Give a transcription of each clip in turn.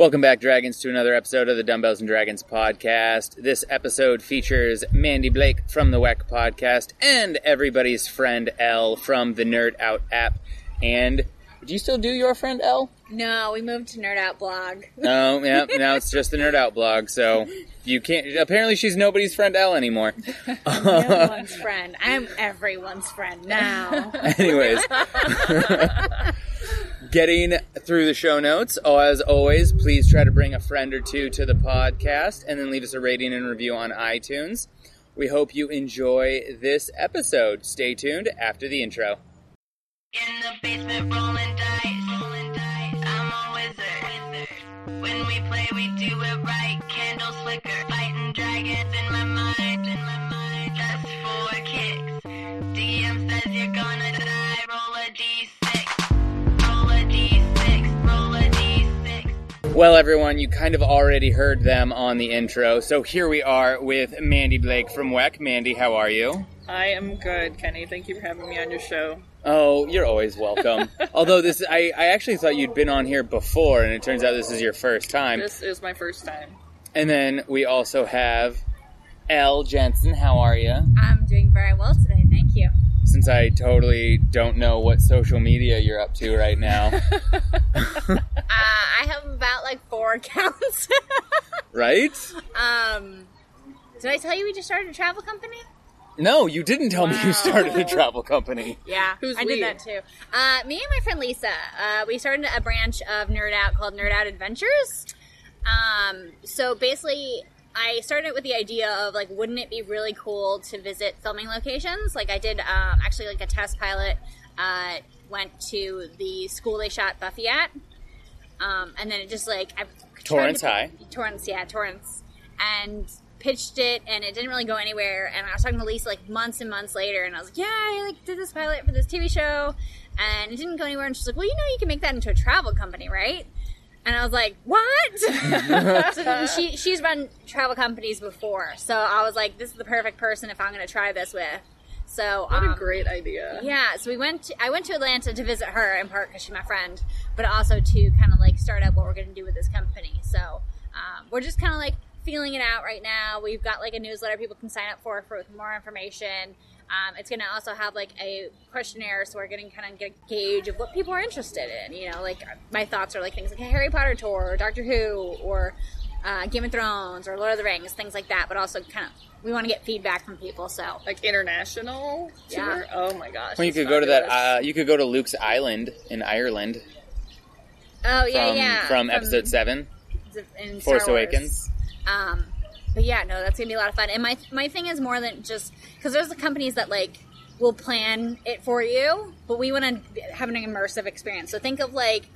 Welcome back, Dragons, to another episode of the Dumbbells and Dragons podcast. This episode features Mandy Blake from the Wekk podcast and everybody's friend Elle from the Nerd Out app. And do you still do your friend Elle? No, we moved to Nerd Out blog. Oh, yeah, now it's just the Nerd Out blog. So you can't. Apparently, she's nobody's friend Elle anymore. no one's friend. I'm everyone's friend now. Anyways, getting through the show notes. Oh, as always, please try to bring a friend or two to the podcast and then leave us a rating and review on iTunes. We hope you enjoy this episode. Stay tuned after the intro. In the basement rolling dice, rolling dice. I'm a wizard. When we play, we do it right. Candles flicker, fighting dragons in my mind, in my mind. Just for kicks. DM says you're gonna die. Roll a d6. Roll a d6. Roll a d6. Well, everyone, you kind of already heard them on the intro. So here we are with Mandy Blake from Wekk. Mandy, how are you? I am good, Kenny. Thank you for having me on your show. Oh, you're always welcome. Although this, I, I actually thought you'd been on here before, and it turns out this is your first time. This is my first time. And then we also have Elle Jensen. How are you? I'm doing very well today. Thank you. Since I totally don't know what social media you're up to right now, Uh, I have about like four accounts. right? um, did I tell you we just started a travel company? No, you didn't tell me you started a travel company. Yeah, Who's I we? did that too. Uh, me and my friend Lisa, uh, we started a branch of Nerd Out called Nerd Out Adventures. Um, so basically, I started with the idea of like, wouldn't it be really cool to visit filming locations? Like I did, um, actually, like a test pilot. Uh, went to the school they shot Buffy at, um, and then it just like I tried Torrance to- High. Torrance, yeah, Torrance, and pitched it, and it didn't really go anywhere. And I was talking to Lisa like months and months later, and I was like, "Yeah, I like did this pilot for this TV show, and it didn't go anywhere." And she's like, "Well, you know, you can make that into a travel company, right?" And I was like, "What?" so she she's run travel companies before, so I was like, "This is the perfect person if I'm going to try this with." So What um, a great idea. yeah, so we went. To, I went to Atlanta to visit her in part because she's my friend, but also to kind of like start up what we're going to do with this company. So um, we're just kind of like feeling it out right now. We've got like a newsletter people can sign up for for with more information. Um, it's going to also have like a questionnaire, so we're getting kind of get a gauge of what people are interested in. You know, like my thoughts are like things like a Harry Potter tour, or Doctor Who, or uh, Game of Thrones, or Lord of the Rings, things like that. But also kind of we want to get feedback from people. So Like international Yeah. tour? Oh my gosh. Well, you that's could go to that. Uh, you could go to Luke's Island in Ireland oh yeah, from yeah, from episode seven, in Force Wars. Awakens. Um, but yeah, no, that's gonna be a lot of fun. And my my thing is more than just because there's the companies that like will plan it for you, but we want to have an immersive experience. So think of like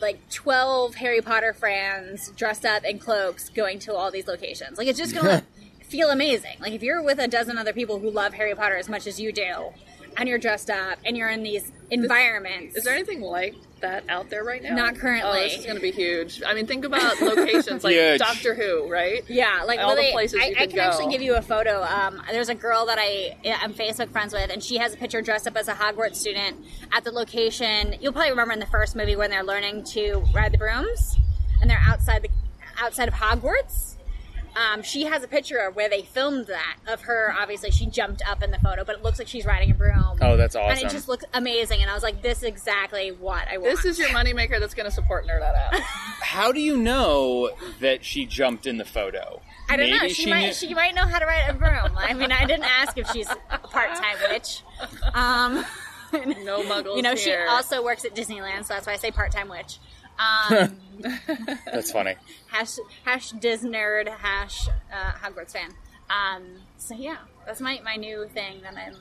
like 12 Harry Potter fans dressed up in cloaks going to all these locations. Like it's just gonna feel amazing. Like if you're with a dozen other people who love Harry Potter as much as you do, and you're dressed up and you're in these environments. Is there anything like that out there right now? Not currently. Oh, this is going to be huge. I mean, think about locations like Huge. Doctor Who, right? Yeah, like All well, the they- places I, you I can go. actually give you a photo. Um, there's a girl that I I'm Facebook friends with, and she has a picture dressed up as a Hogwarts student at the location. You'll probably remember in the first movie when they're learning to ride the brooms, and they're outside the outside of Hogwarts. Um, she has a picture of where they filmed that of her. Obviously, she jumped up in the photo, but it looks like she's riding a broom. Oh, that's awesome! And it just looks amazing, and I was like, "This is exactly what I want." This is your moneymaker that's going to support Nerd Out Out. How do you know that she jumped in the photo? I don't know. Maybe She, knew- might she might know how to ride a broom. I mean, I didn't ask if she's a part time witch. Um, No muggles you know, she also works at Disneyland, so that's why I say part time witch. Um, That's funny. hash hash Disnerd hash uh, Hogwarts fan. Um, so yeah, that's my my new thing that I'm.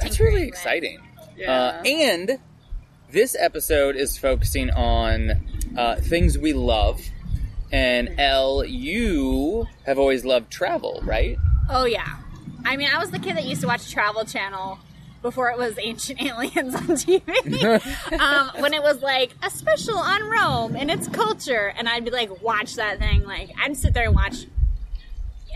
That's really exciting. Yeah. Uh, and this episode is focusing on uh, things we love. And Elle, you have always loved travel, right? Oh yeah, I mean, I was the kid that used to watch Travel Channel before it was Ancient Aliens on TV. um, when it was like a special on Rome and its culture, and I'd be like, watch that thing. Like, I'd sit there and watch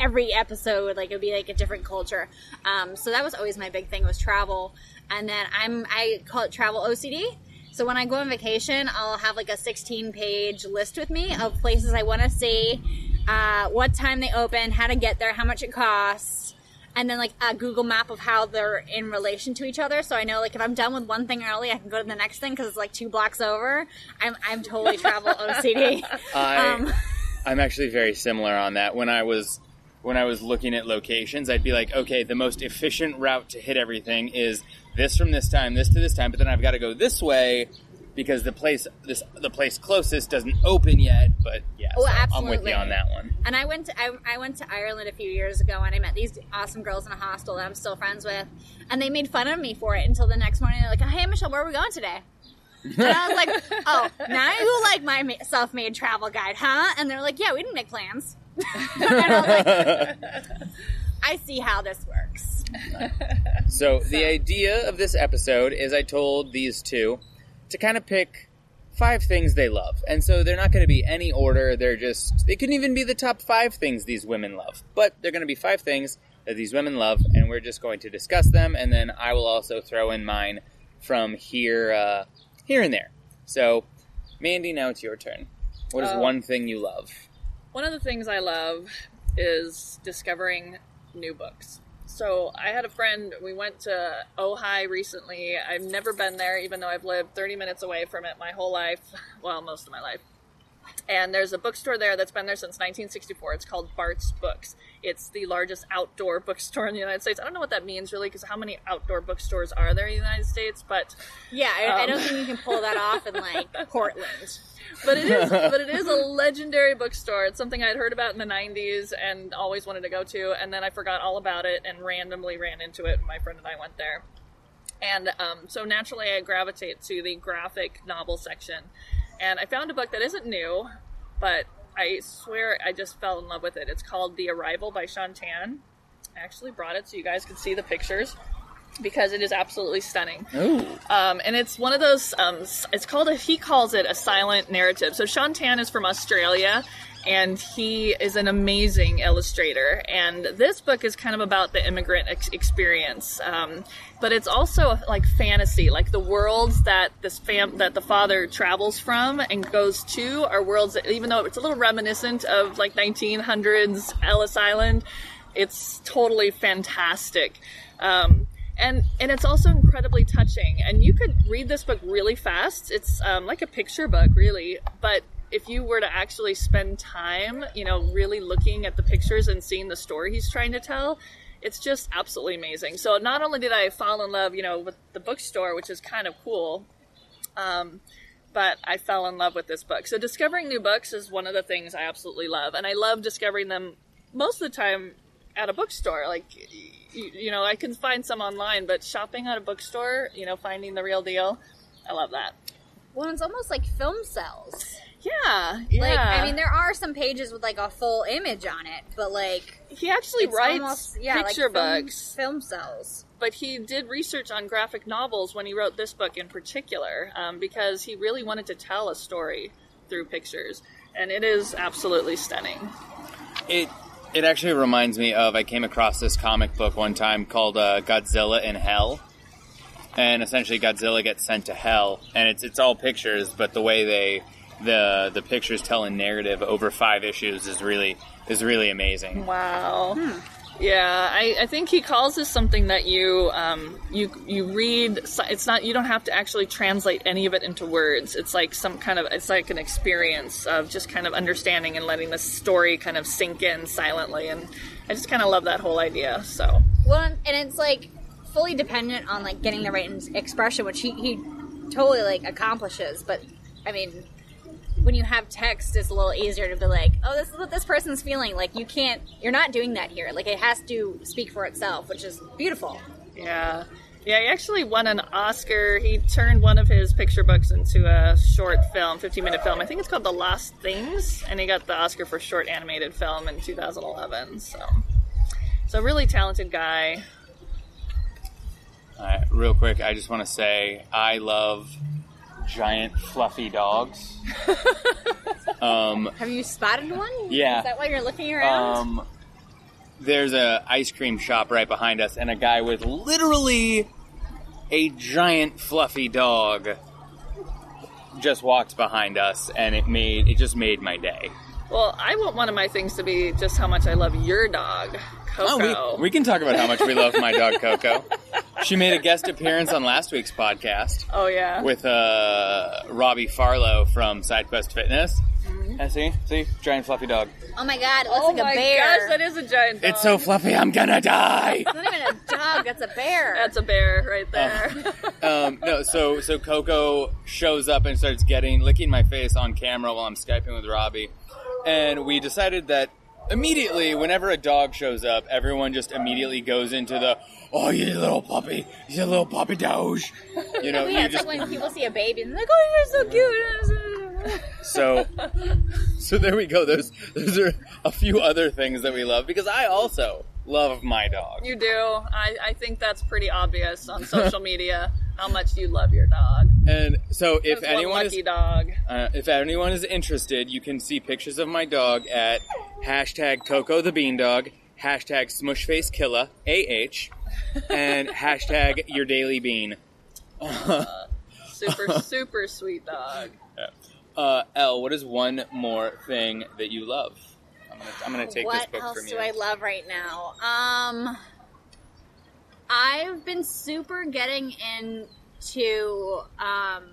every episode. Like, it would be like a different culture. Um, so that was always my big thing was travel. And then I'm I call it travel OCD. So when I go on vacation, I'll have like a 16 page list with me of places I want to see, uh, what time they open, how to get there, how much it costs, and then like a Google map of how they're in relation to each other. So I know like if I'm done with one thing early, I can go to the next thing because it's like two blocks over. I'm I'm totally travel OCD. I, Um, I'm actually very similar on that. When I was when I was looking at locations, I'd be like, okay, the most efficient route to hit everything is this from this time, this to this time, but then I've got to go this way because the place this the place closest doesn't open yet. But yeah, Oh, so I'm with absolutely. you on that one. And I went to I, I went to Ireland a few years ago, and I met these awesome girls in a hostel that I'm still friends with, and they made fun of me for it until the next morning. They're like, "Hey, Michelle, where are we going today?" And I was like, "Oh, now you like my self-made travel guide, huh?" And they're like, "Yeah, we didn't make plans." and I like, "I see how this works." So the idea of this episode is I told these two to kind of pick five things they love. And so they're not going to be any order. They're just they couldn't even be the top 5 things these women love. But they're going to be five things that these women love and we're just going to discuss them and then I will also throw in mine from here uh, here and there. So Mandy, now it's your turn. What is Uh, one thing you love? One of the things I love is discovering new books. So I had a friend, we went to Ojai recently. I've never been there, even though I've lived 30 minutes away from it my whole life. Well, most of my life. And there's a bookstore there that's been there since 1964. It's called Bart's Books. It's the largest outdoor bookstore in the United States. I don't know what that means really, because how many outdoor bookstores are there in the United States? But Yeah, I, I Um. don't think you can pull that off in like Portland. but it is but it is a legendary bookstore it's something i'd heard about in the 90s and always wanted to go to and then i forgot all about it and randomly ran into it my friend and i went there and um, so naturally i gravitate to the graphic novel section and i found a book that isn't new but i swear i just fell in love with it it's called the arrival by Shaun Tan i actually brought it so you guys can see the pictures because it is absolutely stunning um, and it's one of those. Um, it's called. A, he calls it a silent narrative. So Sean Tan is from Australia, and he is an amazing illustrator. And this book is kind of about the immigrant ex- experience, um, but it's also like fantasy. Like the worlds that this fam that the father travels from and goes to are worlds that, even though it's a little reminiscent of like 1900s Ellis Island, it's totally fantastic. Um, and and it's also incredibly touching. And you could read this book really fast. It's um, like a picture book, really. But if you were to actually spend time, you know, really looking at the pictures and seeing the story he's trying to tell, it's just absolutely amazing. So not only did I fall in love, you know, with the bookstore, which is kind of cool, um, but I fell in love with this book. So discovering new books is one of the things I absolutely love, and I love discovering them most of the time at a bookstore. Like, you, you know, I can find some online, but shopping at a bookstore, you know, finding the real deal, I love that. Well, it's almost like film cells. Yeah, yeah. Like, I mean, there are some pages with like a full image on it, but like he actually writes almost yeah, picture like film, books, film cells. but he did research on graphic novels when he wrote this book in particular, um, because he really wanted to tell a story through pictures, and it is absolutely stunning. It it actually reminds me of I came across this comic book one time called uh, Godzilla in Hell, and essentially Godzilla gets sent to hell, and it's it's all pictures, but the way they the the pictures tell a narrative over five issues is really is really amazing. Wow. Yeah, I, I think he calls this something that you um, you you read. It's not you don't have to actually translate any of it into words. It's like some kind of it's like an experience of just kind of understanding and letting the story kind of sink in silently. And I just kind of love that whole idea. So Well, and it's like fully dependent on like getting the right expression, which he he totally like accomplishes. But I mean, when you have text, it's a little easier to be like, oh, this is what this person's feeling. Like you can't, you're not doing that here. Like it has to speak for itself, which is beautiful. yeah. Yeah, he actually won an Oscar. He turned one of his picture books into a short film, 15 minute film. I think it's called The Lost Things, and he got the Oscar for short animated film in 2011. So, so really talented guy. All right, real quick, I just want to say I love giant fluffy dogs. um, Have you spotted one? Yeah. Is that why you're looking around? Um, there's a ice cream shop right behind us, and a guy with literally a giant fluffy dog just walked behind us, and it made it just made my day. Well, I want one of my things to be just how much I love your dog, Coco. Oh, we, we can talk about how much we love my dog Coco. She made a guest appearance on last week's podcast Oh, yeah. with uh, Robbie Farlow from SideQuest Fitness. Yeah, see, see, giant fluffy dog. Oh my god, it looks oh like a my bear. gosh, that is a giant dog. It's so fluffy, I'm gonna die. It's not even a dog, that's a bear. That's a bear right there. um, no, so so Coco shows up and starts getting licking my face on camera while I'm skyping with Robbie, and we decided that immediately, whenever a dog shows up, everyone just immediately goes into the oh, you little puppy, you little puppy doge. You know, yeah, you it's just like when people see a baby and they're like, oh, you're so cute. so so there we go. Those those are a few other things that we love because I also love my dog. you do. I, I think that's pretty obvious on social media how much you love your dog. And so if That's one anyone is lucky dog. Uh, if anyone is interested, you can see pictures of my dog at hashtag Coco the Bean Dog, hashtag Smushfacekilla, AH, and hashtag Your Daily Bean. Super, super sweet dog. Uh, Elle, what is one more thing that you love? I'm gonna, I'm gonna take this what book else from do you. I love right now? Um, I've been super getting into. Um,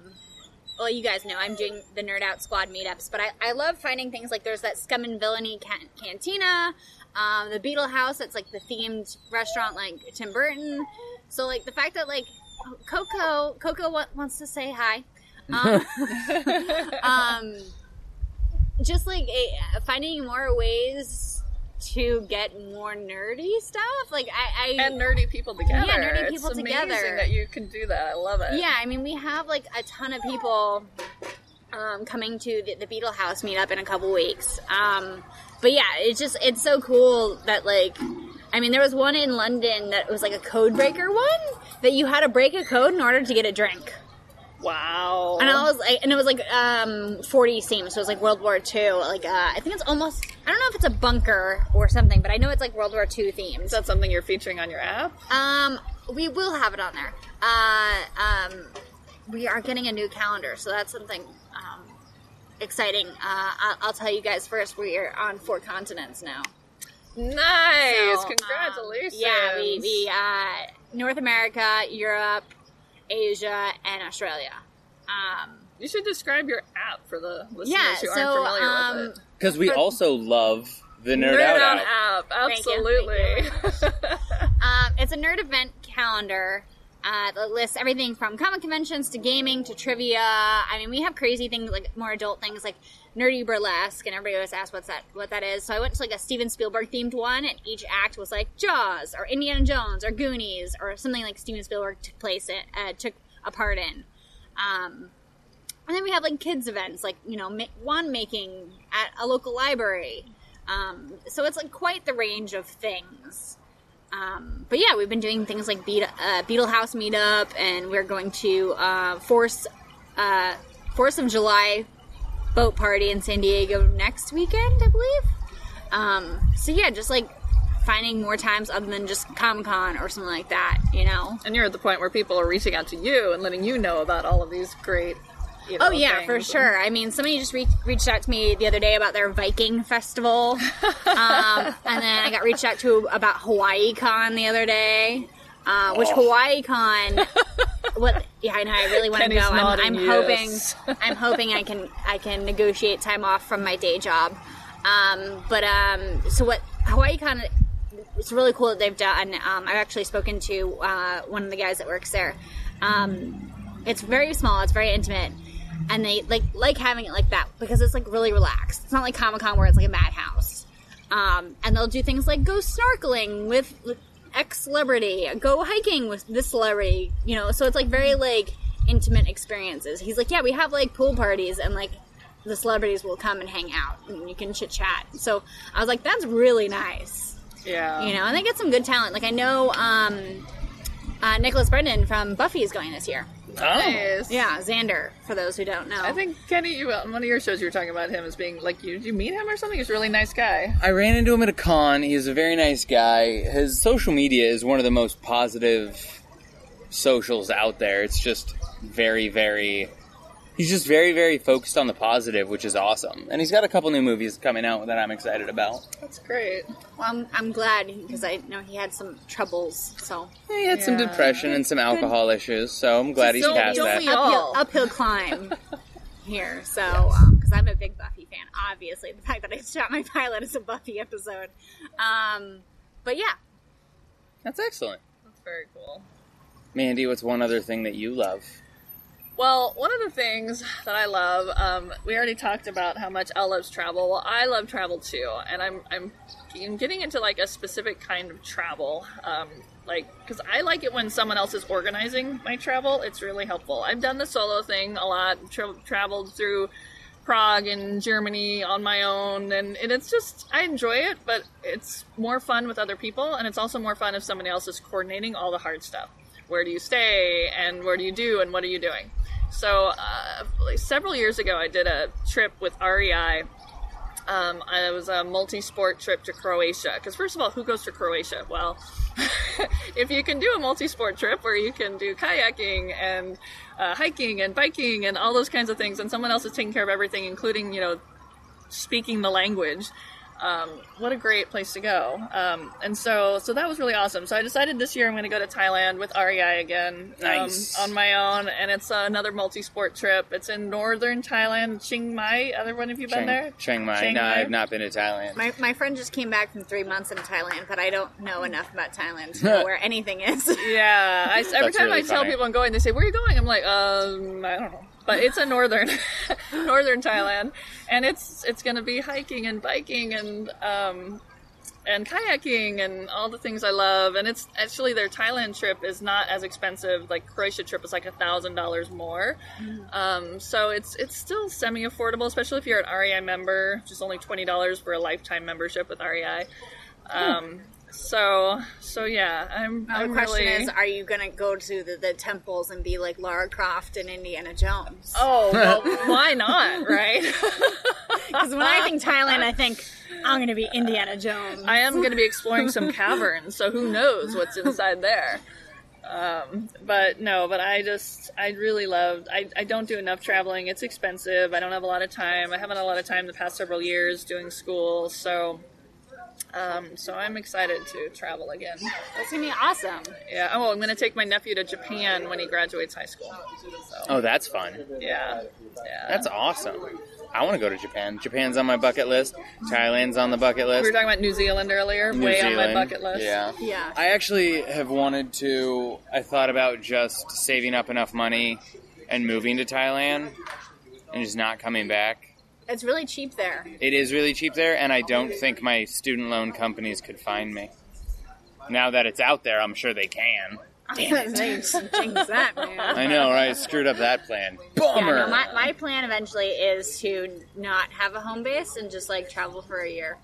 well, you guys know I'm doing the Nerd Out Squad meetups, but I, I love finding things like there's that Scum and Villainy can- Cantina, um, the Beetle House. That's like the themed restaurant, like Tim Burton. So like the fact that like Coco Coco wa- wants to say hi. Um, um, just like a, finding more ways to get more nerdy stuff. Like I, I And nerdy people together. Yeah, nerdy people It's people amazing together. that you can do that. I love it. yeah, I mean, we have like a ton of people um, coming to the, the Beetle House meetup in a couple weeks. Um, but yeah, it's just it's so cool that like, I mean, there was one in London that was like a code breaker one that you had to break a code in order to get a drink. Wow. And I was like, and it was like um, 40 themes, so it was like World War II. Like, uh, I think it's almost, I don't know if it's a bunker or something, but I know it's like World War II themes. Is that something you're featuring on your app? Um, we will have it on there. Uh, um, we are getting a new calendar, so that's something um, exciting. Uh, I'll, I'll tell you guys first. We are on four continents now. Nice. So, um, Congratulations. yeah, we, we uh, North America, Europe, Asia, and Australia. Um, You should describe your app for the listeners yeah, who so aren't familiar um, with it. Because we also love the Nerd, Nerd Out on app. app. Thank you. Absolutely. Um, it's a nerd event calendar uh, that lists everything from comic conventions to gaming to trivia. I mean, we have crazy things like more adult things like nerdy burlesque, and everybody always asks what's that what that is. So I went to like a Steven Spielberg themed one, and each act was like Jaws or Indiana Jones or Goonies or something like Steven Spielberg took place in, uh, took a part in. Um, and then we have like kids events, like you know, ma- wand making at a local library. Um, so it's like quite the range of things. Um, but yeah, we've been doing things like uh, Beetle House meetup, and we're going to uh, Force uh, Force of July boat party in San Diego next weekend, I believe. Um, so yeah, just like finding more times other than just Comic Con or something like that, you know. and you're at the point where people are reaching out to you and letting you know about all of these great. You know, Oh yeah, for sure. I mean, somebody just reached reached out to me the other day about their Viking festival, um, and then I got reached out to about Hawaii Con the other day. Uh, which Hawaii Con? What? Yeah, I know. I really want to go. I'm, I'm yes. hoping. I'm hoping I can I can negotiate time off from my day job. Um, but um, so what? Hawaii Con. It's really cool that they've done. Um, I've actually spoken to uh, one of the guys that works there. Um, it's very small. It's very intimate, and they like like having it like that because it's like really relaxed. It's not like Comic Con where it's like a madhouse. Um, and they'll do things like go snorkeling with X celebrity, go hiking with this celebrity. You know, so it's like very like intimate experiences. He's like, yeah, we have like pool parties and like the celebrities will come and hang out and you can chit chat. So I was like, that's really nice Yeah. you know, and they get some good talent. Like I know um, uh, Nicholas Brendon from Buffy is going this year. Oh. Nice. Yeah, Xander. For those who don't know, I think Kenny, you on one of your shows, you were talking about him as being like, you, did you meet him or something? He's a really nice guy. I ran into him at a con. He's a very nice guy. His social media is one of the most positive socials out there. It's just very, very He's just very, very focused on the positive, which is awesome. And he's got a couple new movies coming out that I'm excited about. That's great. Well, I'm, I'm glad because I know he had some troubles. So He had some depression and some alcohol issues, so I'm glad he's Don't- past that. we uphill, all. uphill climb here. So because I'm a big Buffy fan, obviously the fact that I shot my pilot is a Buffy episode. Um, but yeah, That's excellent. That's very cool. Mandy, what's one other thing that you love? Well, one of the things that I love, um, we already talked about how much Elle loves travel. Well, I love travel too, and I'm I'm, I'm getting into like a specific kind of travel, um, like because I like it when someone else is organizing my travel. It's really helpful. I've done the solo thing a lot, tra- traveled through Prague and Germany on my own, and, and it's just I enjoy it, but it's more fun with other people, and it's also more fun if somebody else is coordinating all the hard stuff. Where do you stay, and where do you do, and what are you doing? So uh, like several years ago, I did a trip with REI. Um, it was a multi-sport trip to Croatia. Because first of all, who goes to Croatia? Well, if you can do a multi-sport trip where you can do kayaking and uh, hiking and biking and all those kinds of things, and someone else is taking care of everything, including you know speaking the language. Um, what a great place to go! Um, and so, so that was really awesome. So I decided this year I'm going to go to Thailand with REI again, um, on my own, and it's another multi-sport trip. It's in northern Thailand, Chiang Mai. Other one, have you been Chiang, there? Chiang Mai. Chiang no, Mai? I've not been to Thailand. my my friend just came back from three months in Thailand, but I don't know enough about Thailand to know where anything is. Yeah, I, every That's time really I tell people I'm going, they say, "Where are you going?" I'm like, um, I don't know, but it's a northern, northern Thailand, and it's it's going to be hiking and biking and um, and kayaking and all the things I love. And it's actually their Thailand trip is not as expensive. Like Croatia trip is like a thousand dollars more, um, so it's it's still semi affordable, especially if you're an REI member, which is only twenty dollars for a lifetime membership with REI. Um, so so yeah, I'm. Now, the I'm question really- is, are you going to go to the, the temples and be like Lara Croft and Indiana Jones? Oh, well, why not, right? Because when I think Thailand, I think I'm going to be Indiana Jones. I am going to be exploring some caverns, so who knows what's inside there. Um, but no, but I just, I really loved, I, I don't do enough traveling. It's expensive. I don't have a lot of time. I haven't had a lot of time the past several years doing school, so. Um, so I'm excited to travel again. That's going to be awesome. Yeah. Oh, I'm going to take my nephew to Japan when he graduates high school. So, Oh, that's fun. yeah. Yeah. That's awesome. I want to go to Japan. Japan's on my bucket list. Thailand's on the bucket list. we were talking about New Zealand earlier, New way on my bucket list. Yeah. Yeah. I actually have wanted to. I thought about just saving up enough money and moving to Thailand and just not coming back. It's really cheap there. It is really cheap there, and I don't think my student loan companies could find me. Now that it's out there, I'm sure they can. Damn Jinx that, man. I know, right? Screwed up that plan. Yeah, Bummer. no, my, my plan eventually is to not have a home base and just like travel for a year.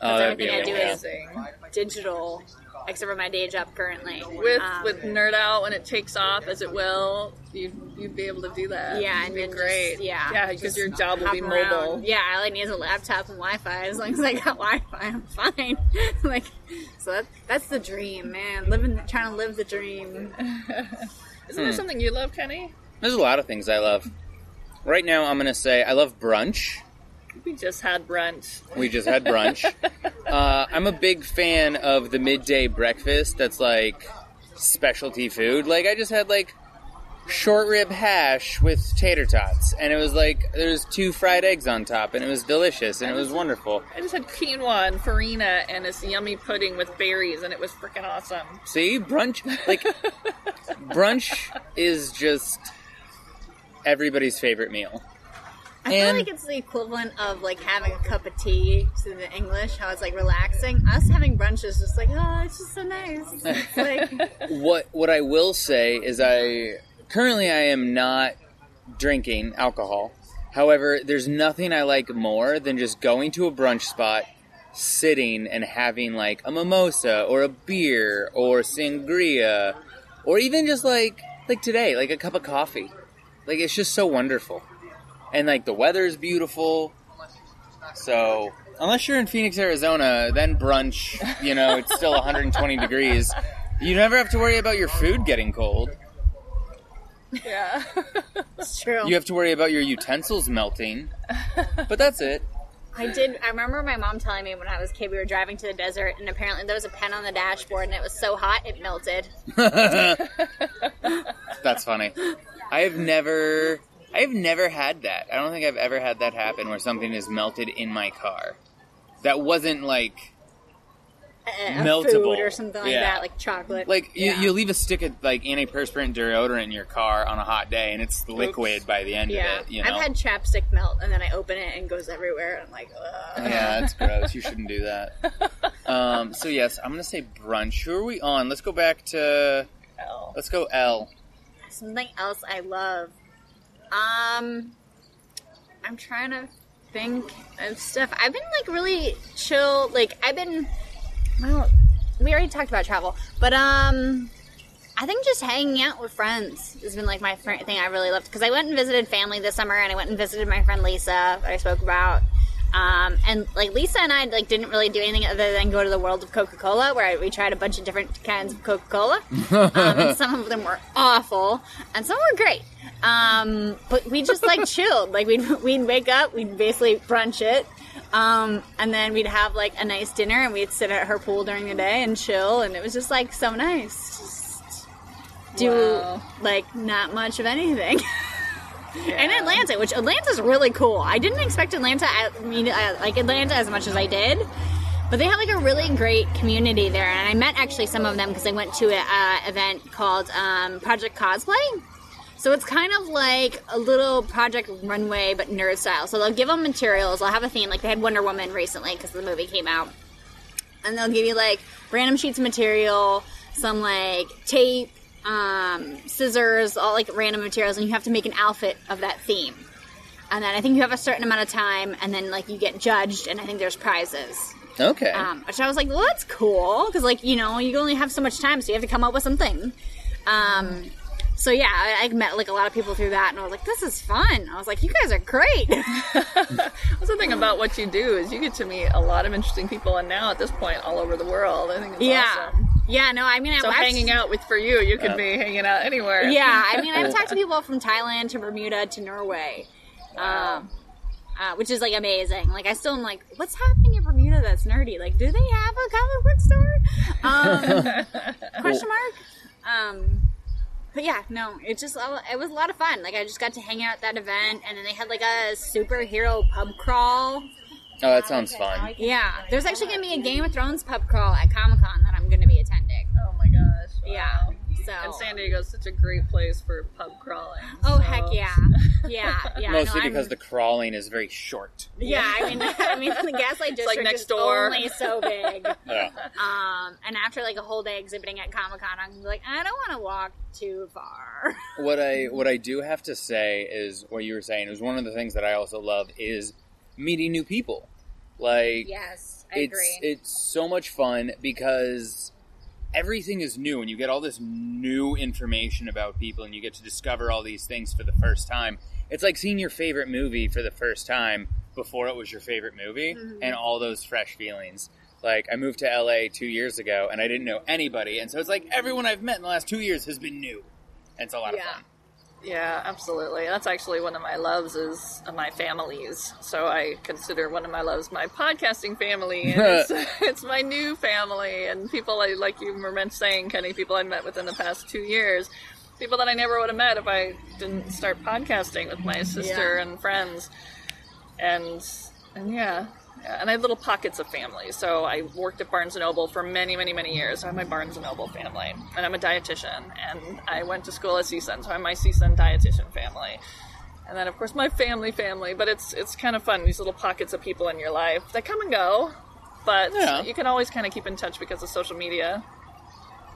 oh, that'd be everything I do amazing. is- Digital, except for my day job currently. with Um, with nerd out when it takes off as it will you you'd be able to do that Yeah, It'd and be then great Just, yeah, yeah because your job will be hop around. mobile Yeah, all I need is a laptop and Wi-Fi. As long as I got Wi-Fi, I'm fine. like, so that, that's the dream, man. Living, trying to live the dream. isn't there something you love kenny There's a lot of things I love. Right now, I'm going to say I love brunch. We just had brunch We just had brunch. uh, I'm a big fan of the midday breakfast that's like specialty food. Like, I just had like short rib hash with tater tots, and it was like there's two fried eggs on top, and it was delicious, and it was wonderful. i just had quinoa and farina and this yummy pudding with berries and it was freaking awesome See, brunch, like, brunch is just everybody's favorite meal. I feel like it's the equivalent of like having a cup of tea to the English, how it's like relaxing. Us having brunch is just like, oh, it's just so nice. Like, what what I will say is I currently I am not drinking alcohol. However, there's nothing I like more than just going to a brunch spot, sitting and having like a mimosa or a beer or sangria or even just like like today, like a cup of coffee. Like it's just so wonderful. And like the weather is beautiful. So, unless you're in Phoenix, Arizona, then brunch, you know, it's still 120 degrees. You never have to worry about your food getting cold. Yeah. It's true. You have to worry about your utensils melting, but that's it. I did. I remember my mom telling me when I was a kid, we were driving to the desert, and apparently there was a pen on the dashboard, and it was so hot it melted. That's funny. I have never, I have never had that. I don't think I've ever had that happen where something is melted in my car. That wasn't like, A Meltable. food or something like Yeah. that, like chocolate. like you, Yeah. you leave a stick of like antiperspirant deodorant in your car on a hot day, and it's liquid by the end Yeah, of it. You know. I've had chapstick melt, and then I open it and it goes everywhere, and I'm like, Ugh. yeah, that's gross. You shouldn't do that. Um, so yes, I'm gonna say brunch. Who are we on? Let's go back to. Elle. Let's go Elle. Something else I love. Um, I'm trying to think of stuff. I've been like really chill. Like I've been. Well, we already talked about travel, but um, I think just hanging out with friends has been like my fr- thing I really loved because I went and visited family this summer, and I went and visited my friend Lisa that I spoke about. Um, and like Lisa and I like didn't really do anything other than go to the world of Coca Cola, where we tried a bunch of different kinds of Coca Cola. um, and some of them were awful, and some were great. Um, but we just like chilled. Like we'd we'd wake up, we'd basically brunch it, um, and then we'd have like a nice dinner, and we'd sit at her pool during the day and chill, and it was just like so nice. Just do Wow. like not much of anything. Yeah. And Atlanta, which Atlanta's really cool. I didn't expect Atlanta. I mean, I like Atlanta as much as I did, but they have like a really great community there. And I met actually some of them because I went to an uh, event called um, Project Cosplay. So it's kind of like a little Project Runway, but nerd style. So they'll give them materials. They'll have a theme. Like they had Wonder Woman recently because the movie came out, and they'll give you like random sheets of material, some like tape, um, scissors, all like random materials, and you have to make an outfit of that theme. And then I think you have a certain amount of time, and then like you get judged, and I think there's prizes. Okay. Um, which I was like, well, that's cool because like you know you only have so much time, so you have to come up with something. Um, so yeah, I, I met like a lot of people through that, and I was like, this is fun. I was like, you guys are great. That's the thing about what you do is you get to meet a lot of interesting people, and now at this point, all over the world. I think it's yeah, awesome. yeah. No, I mean, I So watched- hanging out with for you, you could be hanging out anywhere. Yeah, I mean, I've talked to people from Thailand to Bermuda to Norway, um, uh, which is like amazing. Like, I still am like, what's happening in Bermuda that's nerdy? Like, do they have a comic book store? Um, question mark. Um, but yeah, no, it just it was a lot of fun. Like, I just got to hang out at that event, and then they had like a superhero pub crawl. oh, that sounds fun. Yeah, there's actually gonna be a Game of Thrones pub crawl at Comic Con that I'm gonna be attending. Oh my gosh. wow. Yeah, so And San Diego's such a great place for pub crawling. Oh so- heck yeah, yeah, yeah. Mostly no, because I'm- the crawling is very short. Yeah, I mean, I mean, the Gaslight District next is door. only so big. Yeah. Um, and after like a whole day exhibiting at Comic Con, I'm like, I don't want to walk too far. what I what I do have to say is what you were saying is one of the things that I also love is meeting new people. Like yes, I it's agree. it's so much fun because everything is new and you get all this new information about people and you get to discover all these things for the first time. It's like seeing your favorite movie for the first time before it was your favorite movie Mm-hmm. and all those fresh feelings. Like I moved to LA 2 years ago and I didn't know anybody and so it's like everyone I've met in the last 2 years has been new. And it's a lot Yeah. of fun. Yeah, absolutely. That's actually one of my loves is uh, my families. So I consider one of my loves my podcasting family, and it's, it's my new family, and people I, like you were saying, Kenny, people I met within the past two years, people that I never would have met if I didn't start podcasting with my sister Yeah. and friends, and and yeah. And I have little pockets of family. So I worked at Barnes and Noble for many, many, many years. I have my Barnes and Noble family, and I'm a dietitian. And I went to school at CSUN, so I'm my CSUN dietitian family. And then, of course, my family, family. But it's it's kind of fun these little pockets of people in your life that come and go, but Yeah. you can always kind of keep in touch because of social media.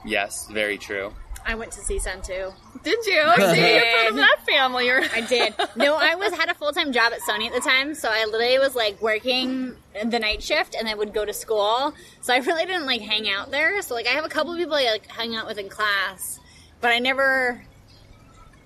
Yes, very true. I went to CSUN too. Did you? See, you're part of that family. You're I did. No, I was had a full time job at Sony at the time, so I literally was like working the night shift and then would go to school. So I really didn't like hang out there. So like I have a couple of people I like hang out with in class, but I never.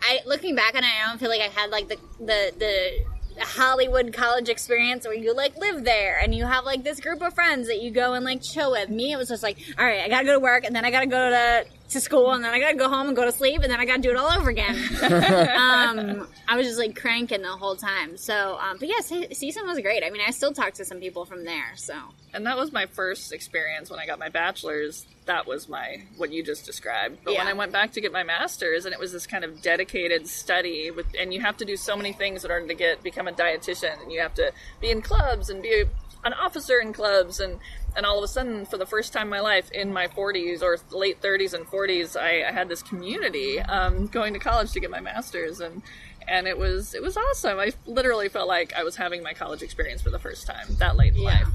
I looking back on it, I don't feel like I had like the the the Hollywood college experience where you like live there and you have like this group of friends that you go and like chill with. Me, it was just like, all right, I gotta go to work and then I gotta go to to school and then I gotta go home and go to sleep and then I gotta do it all over again. um, I was just like cranking the whole time. So, um, but yeah, C- CSUN was great. I mean, I still talk to some people from there. So And that was my first experience when I got my bachelor's. That was my what you just described. But when I went back to get my master's, and it was this kind of dedicated study with, and you have to do so many things in order to get become a dietitian, and you have to be in clubs and be an officer in clubs, and and all of a sudden, for the first time in my life, in my 40s or late 30s and 40s, I, I had this community um, going to college to get my master's, and and it was it was awesome. I literally felt like I was having my college experience for the first time that late in Yeah. life.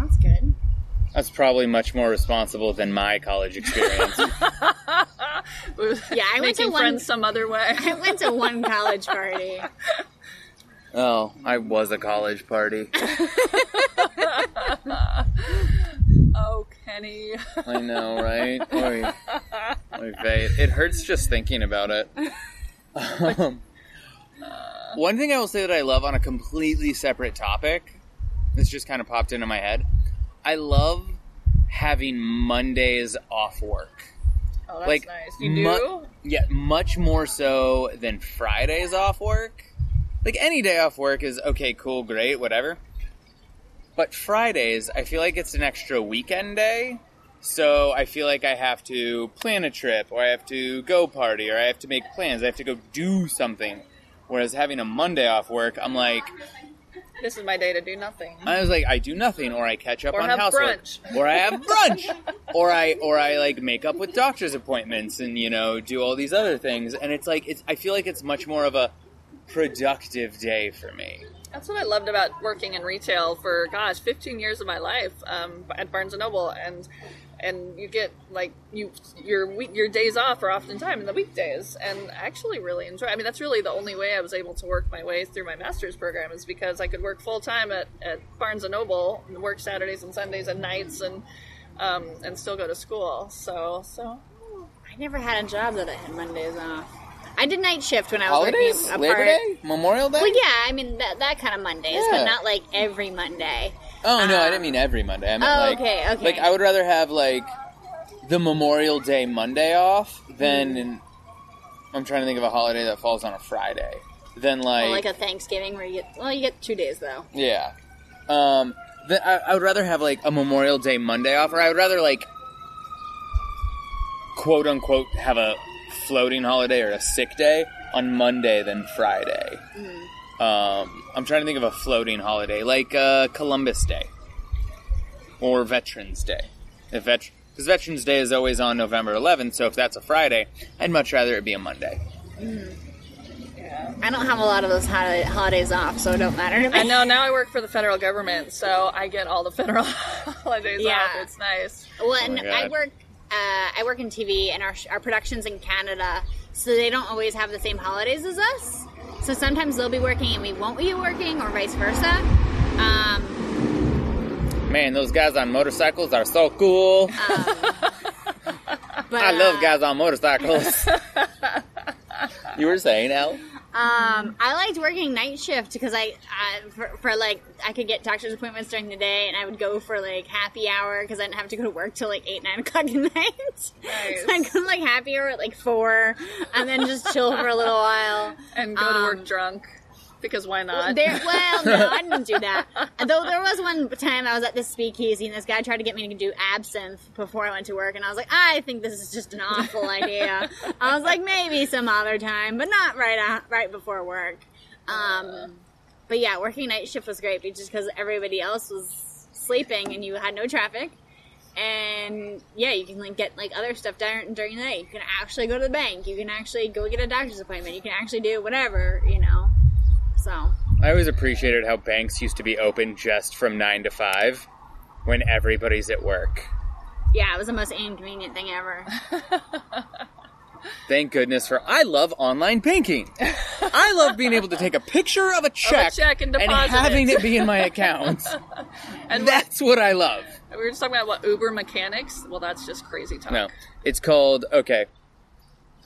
that's good. That's probably much more responsible than my college experience. Yeah, I went to one- some other way. I went to one college party. oh, I was a college party. oh, Kenny. I know, right? Oy. Oy vey. It hurts just thinking about it. Um, one thing I will say that I love on a completely separate topic, this just kind of popped into my head. I love having Mondays off work. Oh, that's like, nice. You mu- do? Yeah, much more so than Fridays off work. Like any day off work is okay, cool, great, whatever. But Fridays, I feel like it's an extra weekend day. So I feel like I have to plan a trip, or I have to go party, or I have to make plans. I have to go do something. Whereas having a Monday off work, I'm like, This is my day to do nothing. I was like, I do nothing, or I catch up Or on have housework, brunch. or I have brunch, or I or I like make up with doctor's appointments, and you know do all these other things. And it's like it's I feel like it's much more of a productive day for me. That's what I loved about working in retail for gosh, 15 years of my life um, at Barnes and Noble, and and you get like you your week your days off are oftentimes in the weekdays, and I actually really enjoy. I mean, that's really the only way I was able to work my way through my master's program is because I could work full time at, at Barnes and Noble, and work Saturdays and Sundays and nights, and um, and still go to school. So so I never had a job that I had Mondays off. I did night shift when I was Holidays, working. a Labor Day, Memorial Day. Well, yeah, I mean that, that kind of Mondays, Yeah. but not like every Monday. Oh no, I didn't mean every Monday. I meant Oh, like okay, okay. like I would rather have like the Memorial Day Monday off than Mm. I'm trying to think of a holiday that falls on a Friday. Than like, Well, like a Thanksgiving where you get well, you get two days though. yeah. Um, I, I would rather have like a Memorial Day Monday off, or I would rather like quote unquote have a floating holiday or a sick day on Monday than Friday. Um, I'm trying to think of a floating holiday like uh, Columbus Day or Veterans Day. If vet because Veterans Day is always on November 11th, so if that's a Friday, I'd much rather it be a Monday. I don't have a lot of those holi- holidays off, so it don't matter to me. I know now I work for the federal government, so I get all the federal holidays Yeah. off. It's nice. Well, and. I work. Uh, I work in TV, and our our productions in Canada, so they don't always have the same holidays as us. So sometimes they'll be working and we won't be working, or vice versa. Um, Man, those guys on motorcycles are so cool. but, I love uh, guys on motorcycles. you were saying, Al? Um, I liked working night shift because I, I for, for like I could get doctor's appointments during the day, and I would go for like happy hour because I didn't have to go to work till like eight nine o'clock at night. Nice. So I'd go like happy hour at like four, and then just chill for a little while. And go to work Um, drunk because why not? There, well, no, I didn't do that. Though there was one time I was at this speakeasy and this guy tried to get me to do absinthe before I went to work, and I was like, I think this is just an awful idea. I was like, maybe some other time, but not right out, right before work. Um, but yeah, working night shift was great just because everybody else was sleeping and you had no traffic. And yeah, you can like get like other stuff done during the night. You can actually go to the bank. You can actually go get a doctor's appointment. You can actually do whatever, you know. So I always appreciated how banks used to be open just from 9 to 5 when everybody's at work. Yeah, it was the most inconvenient thing ever. Thank goodness for. I love online banking. I love being able to take a picture of a check, check and deposit having it. it be in my account. and That's what I love. we were just talking about what Uber mechanics. Well, that's just crazy talk. No, it's called okay.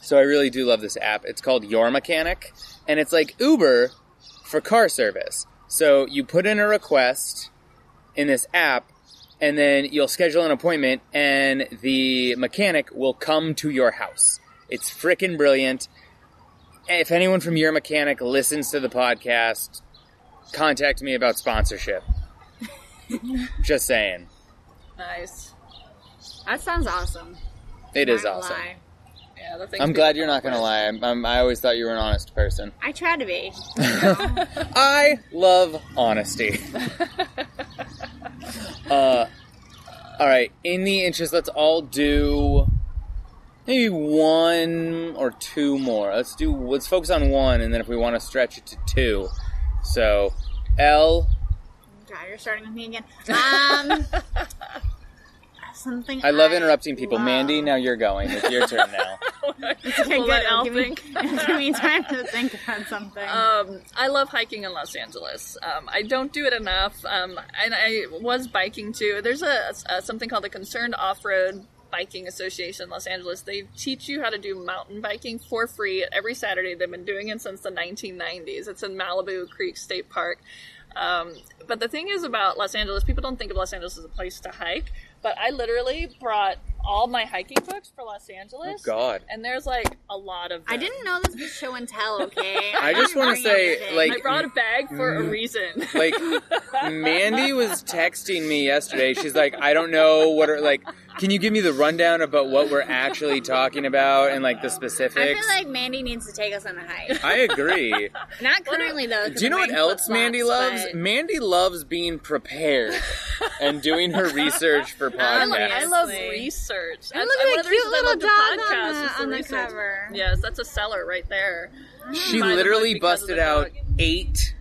So I really do love this app. It's called Your Mechanic, and it's like Uber for car service. So you put in a request in this app, and then you'll schedule an appointment, and the mechanic will come to your house. It's freaking brilliant. If anyone from your mechanic listens to the podcast, contact me about sponsorship. Just saying. Nice. That sounds awesome. It is Not awesome. lie. Yeah, I'm glad you're not going to lie. I'm, I'm, I always thought you were an honest person. I try to be. I love honesty. uh, all right. In the interest, let's all do maybe one or two more. Let's do. Let's focus on one, and then if we want to stretch it to two. So, Elle. God, you're starting with me again. Um, something. I love interrupting people. love. Mandy, now you're going. It's your turn now. Okay, We'll good. let It'll Al give me, give me time to think about something. Um, I love hiking in Los Angeles. Um, I don't do it enough, um, and I was biking too. There's a, a something called the Concerned Off Road Biking Association in Los Angeles. They teach you how to do mountain biking for free every Saturday. They've been doing it since the 1990s. It's in Malibu Creek State Park. Um, but the thing is about Los Angeles, people don't think of Los Angeles as a place to hike. But I literally brought all my hiking books for Los oh, Angeles. Oh, God. And there's like a lot of them. I didn't know this was show and tell. Okay. I just wanna say, everything. like- I brought a bag for a mm. reason. Like, Mandy was texting me yesterday. She's like, I don't know what are like. Can you give me the rundown about what we're actually talking about and like the specifics? I feel like Mandy needs to take us on a hike. I agree. Not currently though. Do you know what else flip-flops, Mandy loves? but- Mandy loves being prepared and doing her research for I, lo- podcasts. I love research. And That's look one at of the the reasons cute I little love the dog podcast on the, on the research. cover. Yes, that's a seller right there. Hmm. she Buy the literally book because of busted out dog. eight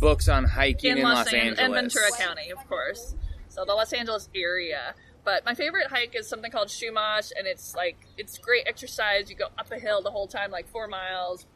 books on hiking in, in Los, Los, An- Angeles. and Ventura County, of course. So the Los Angeles area. But my favorite hike is something called Chumash, and it's like it's great exercise. You go up a hill the whole time, like four miles,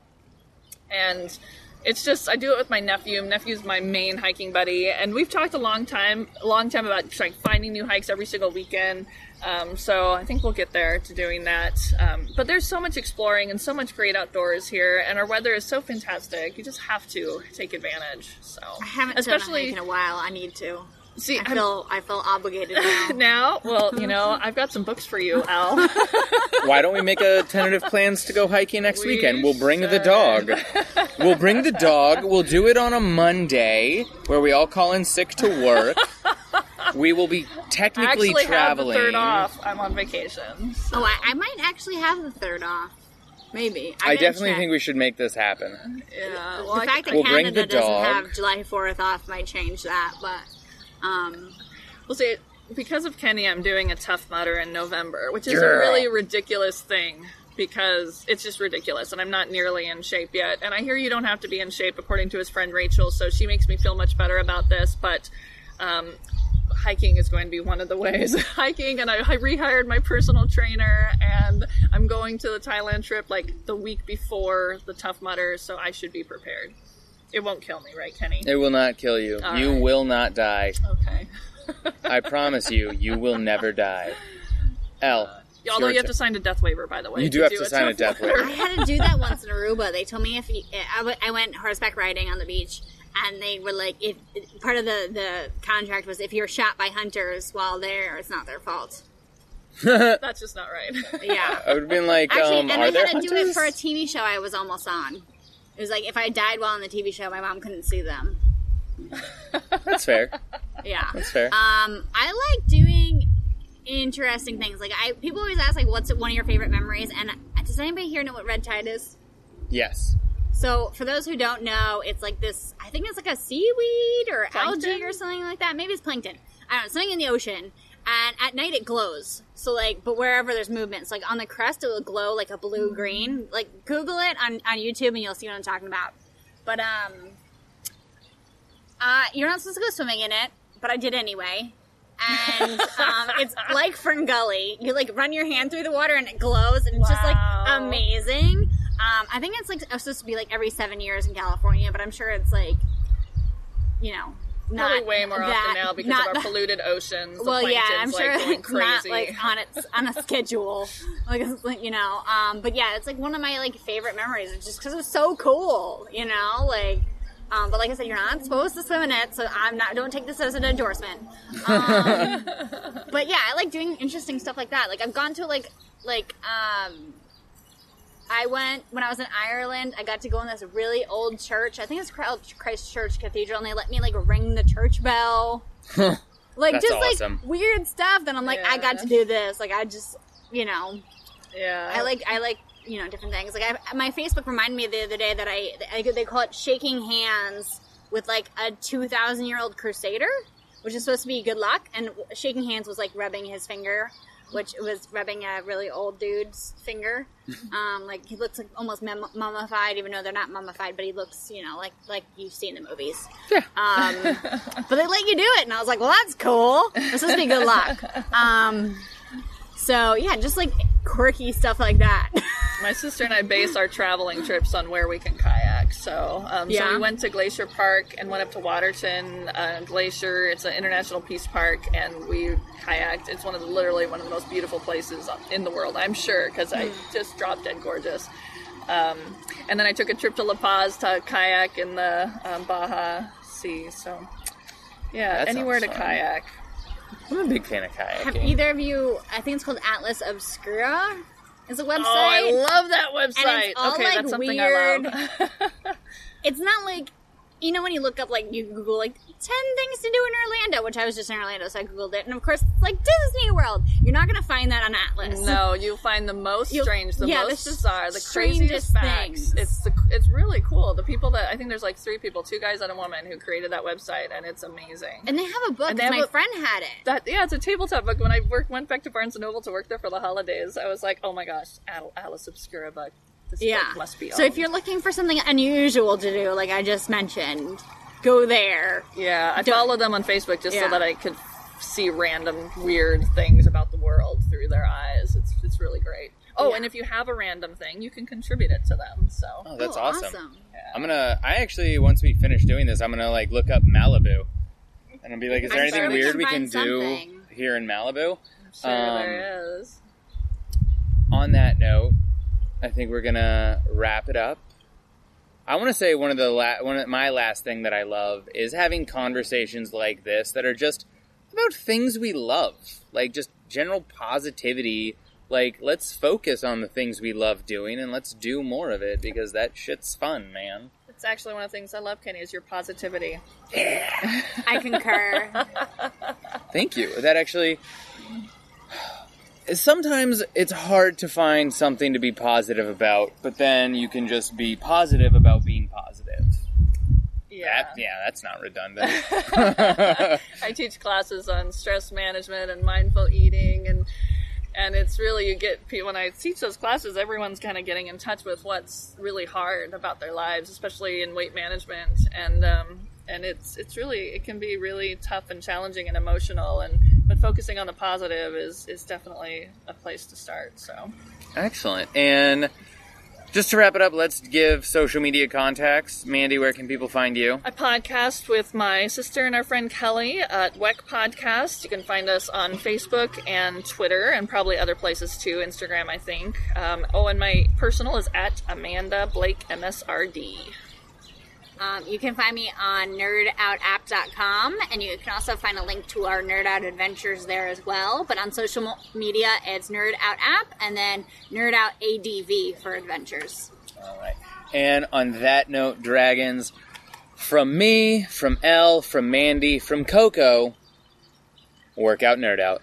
and it's just I do it with my nephew. My nephew's my main hiking buddy, and we've talked a long time, a long time about like finding new hikes every single weekend. Um, so I think we'll get there to doing that. Um, but there's so much exploring and so much great outdoors here, and our weather is so fantastic. You just have to take advantage. So I haven't especially done a hike in a while. I need to. See I I'm- feel I feel obligated now. now. Well, you know, I've got some books for you, Elle. Why don't we make a tentative plans to go hiking next We weekend? We'll bring the dog. We'll bring the dog. We'll do it on a Monday where we all call in sick to work. We will be I technically actually have the traveling. third off. I'm on vacation. Oh, I, I might actually have the third off. Maybe. I gotta definitely check. think we should make this happen. Yeah. The Well, I, fact that We'll bring Canada the doesn't dog. have July Fourth off might change that, but um, will say because of Kenny, I'm doing a Tough Mudder in November, which is a really ridiculous thing because it's just ridiculous, and I'm not nearly in shape yet. And I hear you don't have to be in shape, according to his friend Rachel. So she makes me feel much better about this, but. Um, hiking is going to be one of the ways hiking and I, I rehired my personal trainer and i'm going to the thailand trip like the week before the Tough Mudder so i should be prepared it won't kill me right kenny It will not kill you. All you right. will not die. okay I promise you, you will never die. L. it's although you have turn. to sign a death waiver by the way You do have do to sign a death mutter. waiver. I had to do that once in Aruba. They told me if you, I, w- I went horseback riding on the beach, and they were like, if part of the the contract was if you're shot by hunters while there, it's not their fault. that's just not right Yeah. I would have been like, Actually, um, and are I there had to do it for a TV show I was almost on. It was like if I died while on the TV show, my mom couldn't see them. That's fair. Yeah. That's fair. Um, I like doing interesting things. Like I, people always ask, like, what's one of your favorite memories? And uh, does anybody here know what red tide is? yes. So, for those who don't know, it's like this. I think it's like a seaweed or Plankton? algae or something like that. Maybe it's plankton. I don't know, something in the ocean. And at night it glows. So, like, but wherever there's movement, so like on the crest, it will glow like a blue green. Like, Google it on on YouTube and you'll see what I'm talking about. But um, uh, you're not supposed to go swimming in it, but I did anyway. And um, it's like Fern Gully. You like run your hand through the water and it glows, and it's just like amazing. Um, I think it's like supposed to be like every seven years in California, but I'm sure it's like, you know, not probably way more that- often now because of our the- polluted oceans well, yeah, I'm sure like, going it's not like on its on a schedule, like like, you know. Um, but yeah, it's like one of my like favorite memories, it's just because it was so cool, you know. Like Um, but like I said, you're not supposed to swim in it, so I'm not. Don't take this as an endorsement. Um, but yeah, I like doing interesting stuff like that. Like I've gone to like like um, I went when I was in Ireland. I got to go in this really old church. I think it's called Christ Church Cathedral, and they let me like ring the church bell. like That's just awesome. like weird stuff. Then I'm like, I got to do this. Like I just, you know, Yeah. I like I like you know different things. Like I, my Facebook reminded me the other day that I, I they call it shaking hands with like a two thousand year old crusader, which is supposed to be good luck, and shaking hands was like rubbing his finger, which was rubbing a really old dude's finger. um, like he looks like almost mum- mummified, even though they're not mummified, but he looks you know like like you see in the movies. Yeah. Um, but they let you do it, and I was like, well, that's cool. This to be good luck. Um, so yeah, just like quirky stuff like that. My sister and I base our traveling trips on where we can kayak. So, um, so Yeah. we went to Glacier Park and went up to Waterton uh, Glacier. It's an international peace park, and we kayaked. It's one of the literally one of the most beautiful places in the world, I'm sure, because I Hmm. just dropped dead gorgeous. Um, and then I took a trip to La Paz to kayak in the um, Baja Sea. So, yeah, That anywhere to fun. kayak. I'm a big fan of Kaya. Have either of you? I think it's called Atlas Obscura. Is a website. Oh, I love that website. all, okay, like, that's something weird- I love. it's not like you know when you look up like you Google like ten things to do in Orlando, which I was just in Orlando, so I googled it, and of course it's like Disney World. You're not gonna find that on Atlas. No, you'll find the most You'll- strange, the yeah, most the bizarre, the craziest facts. things. It's the, it's really cool. The people that I think there's like three people, two guys and a woman who created that website, and it's amazing. And they have a book. Have my a- friend had it. that yeah, it's a tabletop book. When I worked, went back to Barnes and Noble to work there for the holidays, I was like, oh my gosh, Atlas Obscura book. This yeah, book must be. So if you're looking for something unusual to do, like I just mentioned, go there. yeah, I Don't- follow them on Facebook just Yeah. so that I could see random weird things about the world through their eyes. It's it's really great. Oh, Yeah. and if you have a random thing, you can contribute it to them. So Oh, that's Oh, awesome. I'm gonna. I actually, once we finish doing this, I'm gonna like look up Malibu, and I'll be like, is there I'm anything sure we weird can we can find do something. here in Malibu? sure Um, there is. On that note, I think we're gonna wrap it up. I want to say one of the la- one of my last thing that I love is having conversations like this that are just about things we love, like just general positivity. Like, let's focus on the things we love doing and let's do more of it because that shit's fun, man. It's actually one of the things I love, Kenny, is your positivity. I concur. Thank you. That actually. Sometimes it's hard to find something to be positive about, but then you can just be positive about being positive. Yeah. That, yeah, that's not redundant. I teach classes on stress management and mindful eating and and it's really you get when I teach those classes everyone's kind of getting in touch with what's really hard about their lives especially in weight management and um, and it's it's really it can be really tough and challenging and emotional and but focusing on the positive is is definitely a place to start so Excellent. And just to wrap it up, let's give social media contacts. Mandy, where can people find you? I podcast with my sister and our friend Kelly at Wekk Podcast. You can find us on Facebook and Twitter and probably other places too, Instagram, I think. Um, oh, and my personal is at Amanda Blake MSRD. Um, you can find me on nerdoutapp.com, and you can also find a link to our Nerd Out Adventures there as well. But on social media, it's Nerd Out App and then Nerd Out ADV for adventures. All right. And on that note, dragons, from me, from Elle, from Mandy, from Coco, work out, nerd out.